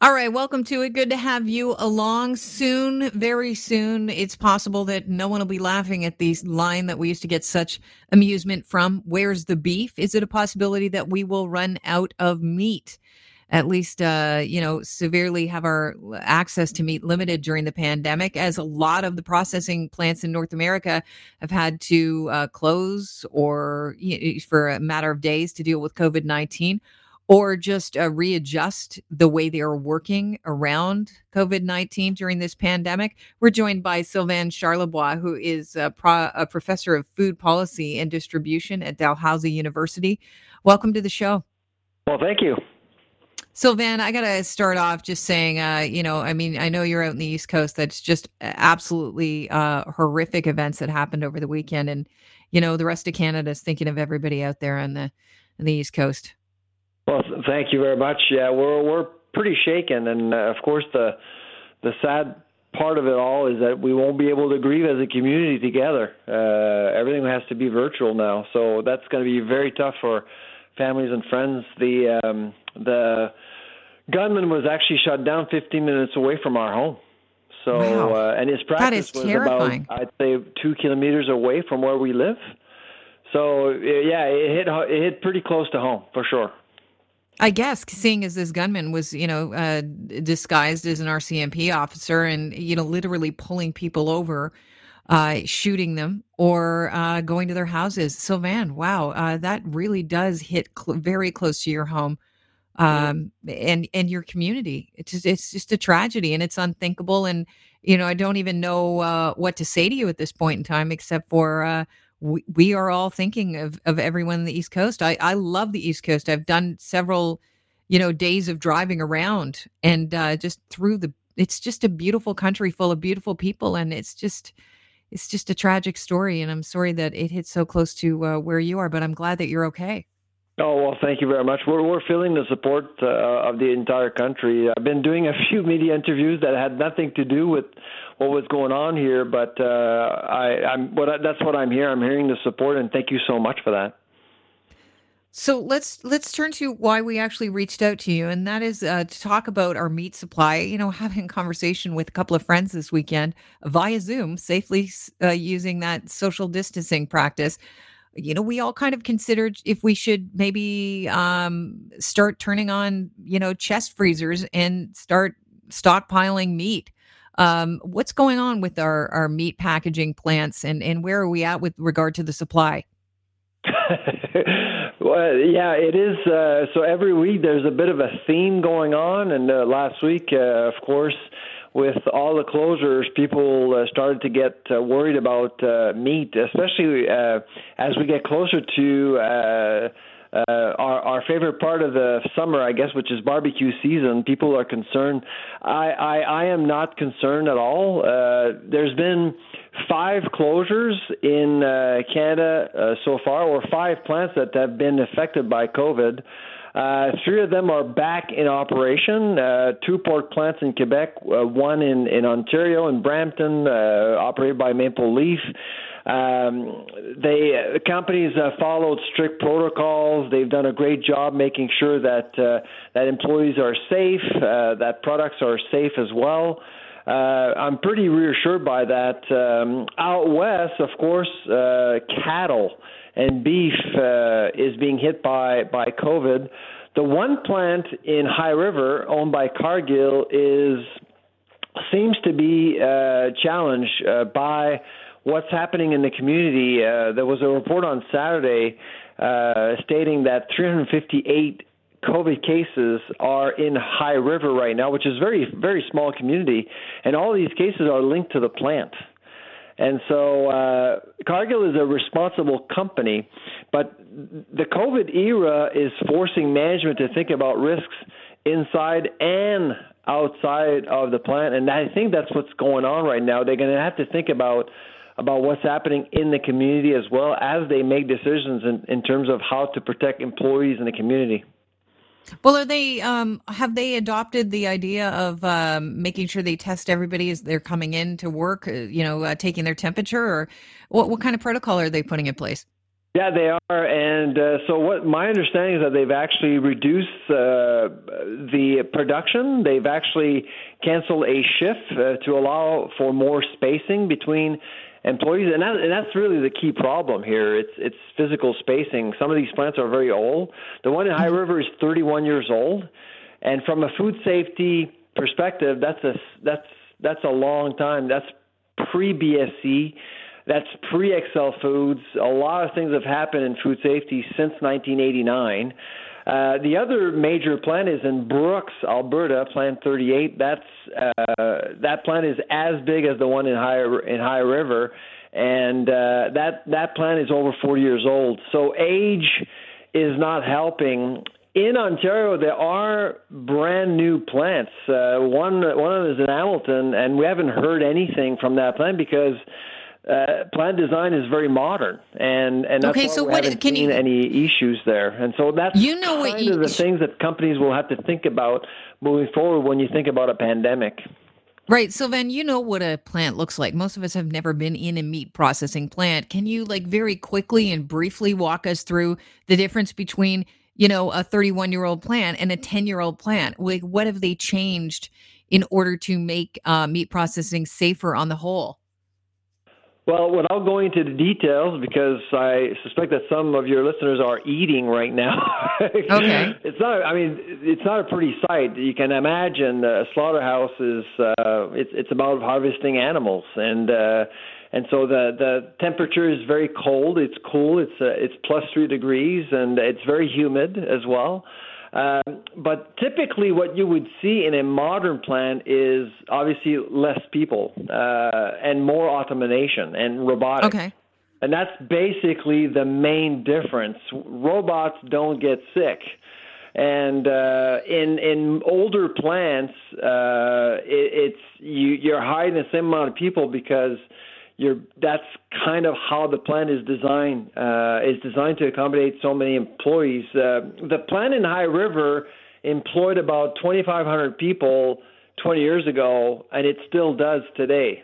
All right, welcome to it. Good to have you along soon, very soon. It's possible that no one will be laughing at the line that we used to get such amusement from. Where's the beef? Is it a possibility that we will run out of meat? At least, uh, you know, severely have our access to meat limited during the pandemic, as a lot of the processing plants in North America have had to uh, close or you know, for a matter of days to deal with COVID 19 or just uh, readjust the way they are working around COVID 19 during this pandemic. We're joined by Sylvain Charlebois, who is a, pro- a, professor of food policy and distribution at Dalhousie University. Welcome to the show. Well, thank you. Sylvain, I got to start off just saying, uh, you know, I mean, I know you're out in the East Coast. That's just absolutely uh, horrific events that happened over the weekend. And, you know, the rest of Canada is thinking of everybody out there on the, on the East Coast. Well, thank you very much. Yeah, we're we're pretty shaken, and uh, of course the the sad part of it all is that we won't be able to grieve as a community together. Uh, everything has to be virtual now, so that's going to be very tough for families and friends. The um, the gunman was actually shot down 15 minutes away from our home. So wow. uh, and his practice was terrifying. about I'd say two kilometers away from where we live. So yeah, it hit it hit pretty close to home for sure. I guess seeing as this gunman was, you know, uh, disguised as an RCMP officer and, you know, literally pulling people over, uh, shooting them or uh, going to their houses. Sylvain, wow, uh, that really does hit cl- very close to your home um, and and your community. It's just, it's just a tragedy and it's unthinkable. And, you know, I don't even know uh, what to say to you at this point in time except for uh, we, we are all thinking of, of everyone in the East Coast. I, I love the East Coast. I've done several, you know, days of driving around and uh, just through the, it's just a beautiful country full of beautiful people. And it's just, it's just a tragic story. And I'm sorry that it hit so close to uh, where you are, but I'm glad that you're okay. Oh well, thank you very much. We're we're feeling the support uh, of the entire country. I've been doing a few media interviews that had nothing to do with what was going on here, but uh, I, I'm what I, that's what I'm here. I'm hearing the support, and thank you so much for that. So let's let's turn to why we actually reached out to you, and that is uh, to talk about our meat supply. You know, having a conversation with a couple of friends this weekend via Zoom, safely uh, using that social distancing practice you know, we all kind of considered if we should maybe um, start turning on, you know, chest freezers and start stockpiling meat. Um, what's going on with our, our meat packaging plants and, and where are we at with regard to the supply? well, yeah, it is. Uh, so every week there's a bit of a theme going on. And uh, last week, uh, of course, with all the closures, people uh, started to get uh, worried about uh, meat, especially uh, as we get closer to uh, uh, our, our favorite part of the summer, I guess, which is barbecue season. People are concerned. I, I, I am not concerned at all. There's been five closures in Canada so far, or five plants that have been affected by COVID. Uh, three of them are back in operation. Uh, two pork plants in Quebec, uh, one in, in Ontario, in Brampton, uh, operated by Maple Leaf. Um, they the companies uh, followed strict protocols. They've done a great job making sure that uh, that employees are safe, uh, that products are safe as well. Uh, I'm pretty reassured by that. Um, out west, of course, uh, cattle and beef uh, is being hit by by COVID. The one plant in High River owned by Cargill is seems to be uh, challenged uh, by what's happening in the community. Uh, there was a report on Saturday uh, stating that 358 COVID cases are in High River right now, which is very very small community, and all these cases are linked to the plant. And so uh, Cargill is a responsible company, but the COVID era is forcing management to think about risks inside and outside of the plant. And I think that's what's going on right now. They're going to have to think about about what's happening in the community as well as they make decisions in, in terms of how to protect employees in the community. Well, are they um, have they adopted the idea of um, making sure they test everybody as they're coming in to work? Uh, you know, uh, taking their temperature, or what? What kind of protocol are they putting in place? Yeah, they are, and uh, so what? My understanding is that they've actually reduced uh, the production. They've actually canceled a shift uh, to allow for more spacing between employees, and, that, and that's really the key problem here. It's it's physical spacing. Some of these plants are very old. The one in High River is 31 years old, and from a food safety perspective, that's a that's that's a long time. That's pre BSE that's pre XL Foods. A lot of things have happened in food safety since 1989. Uh, the other major plant is in Brooks, Alberta, Plant 38. That's uh, that plant is as big as the one in High in High River, and uh, that that plant is over 40 years old. So age is not helping. In Ontario, there are brand new plants. Uh, one one of them is in Hamilton, and we haven't heard anything from that plant because uh, plant design is very modern, and and that's okay, so we what, haven't can seen you, any issues there. And so that's you know kind what you, of the things that companies will have to think about moving forward when you think about a pandemic. Right. So then you know what a plant looks like. Most of us have never been in a meat processing plant. Can you like very quickly and briefly walk us through the difference between, you know, a 31 year old plant and a 10 year old plant? Like what have they changed in order to make uh, meat processing safer on the whole? Well, without going into the details, because I suspect that some of your listeners are eating right now. okay. It's not. I mean, it's not a pretty sight. You can imagine a slaughterhouse is. Uh, it's it's about harvesting animals, and uh, and so the the temperature is very cold. It's cool. It's uh, it's plus three degrees, and it's very humid as well. Um, but typically, what you would see in a modern plant is obviously less people uh, and more automation and robotics. Okay. And that's basically the main difference. Robots don't get sick. And uh, in in older plants, uh, it, it's you, you're hiring the same amount of people because you're that's kind of how the plant is designed uh, is designed to accommodate so many employees. Uh, the plant in High River employed about 2,500 people 20 years ago, and it still does today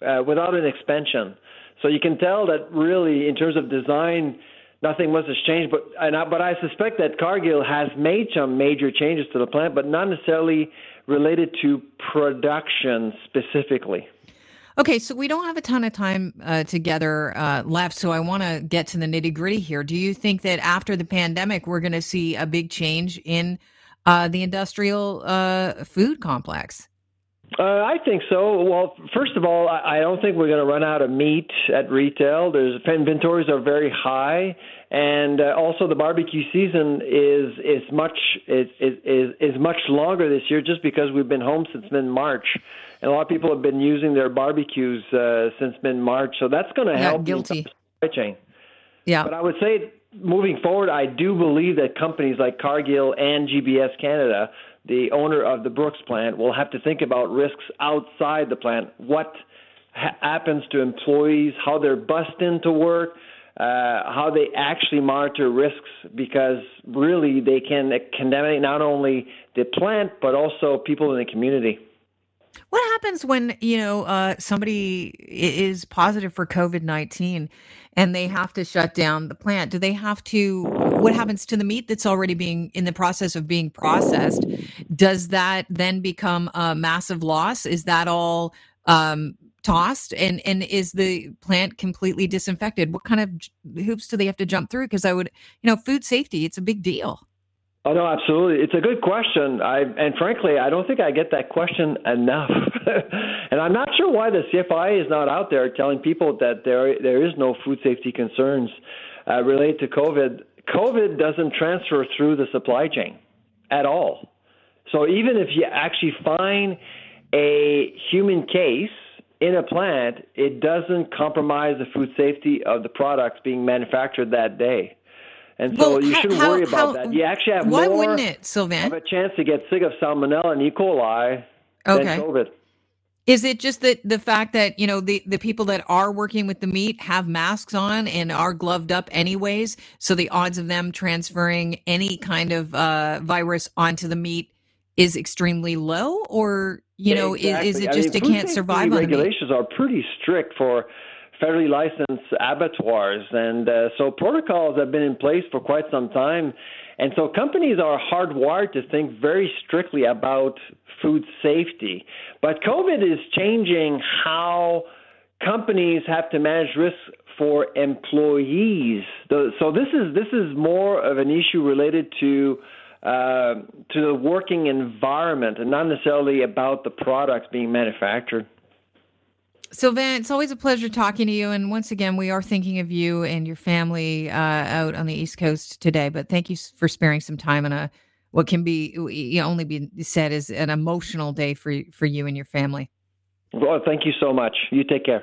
uh, without an expansion. So you can tell that really, in terms of design, nothing much has changed. But and I, but I suspect that Cargill has made some major changes to the plant, but not necessarily related to production specifically. Okay, so we don't have a ton of time uh, together uh, left, so I want to get to the nitty gritty here. Do you think that after the pandemic, we're going to see a big change in uh, the industrial uh, food complex? Uh, I think so. Well, first of all, I don't think we're going to run out of meat at retail. There's inventories are very high, and uh, also the barbecue season is is much is, is is much longer this year, just because we've been home since mid March and a lot of people have been using their barbecues uh, since mid March. So that's going to help guilty. supply chain. Yeah. But I would say moving forward, I do believe that companies like Cargill and JBS Canada, the owner of the Brooks plant, will have to think about risks outside the plant. What ha- happens to employees, how they're bussed into work, uh, how they actually monitor risks, because really they can contaminate not only the plant but also people in the community. What happens when you know uh, somebody is positive for COVID nineteen, and they have to shut down the plant? Do they have to? What happens to the meat that's already being in the process of being processed? Does that then become a massive loss? Is that all um, tossed? And and is the plant completely disinfected? What kind of hoops do they have to jump through? Because I would, you know, food safety it's a big deal. Oh no, absolutely. It's a good question. I and frankly, I don't think I get that question enough. and I'm not sure why the CFI is not out there telling people that there there is no food safety concerns uh, related to COVID. COVID doesn't transfer through the supply chain at all. So even if you actually find a human case in a plant, it doesn't compromise the food safety of the products being manufactured that day. And so Well, you shouldn't how, worry about how that. You actually have why more wouldn't it, of Sylvain? a chance to get sick of salmonella and E. coli Okay. than COVID. Is it just that the fact that you know the the people that are working with the meat have masks on and are gloved up anyways, so the odds of them transferring any kind of uh, virus onto the meat is extremely low, or you know, exactly. is, is it I just mean, it can't survive on the regulations are pretty strict for federally licensed abattoirs. And uh, so protocols have been in place for quite some time. And so companies are hardwired to think very strictly about food safety. But COVID is changing how companies have to manage risk for employees. So this is this is more of an issue related to uh, to the working environment and not necessarily about the products being manufactured. Sylvain, it's always a pleasure talking to you. And once again, we are thinking of you and your family uh, out on the East Coast today. But thank you for sparing some time on a what can be only be said is an emotional day for for you and your family. Well, thank you so much. You take care.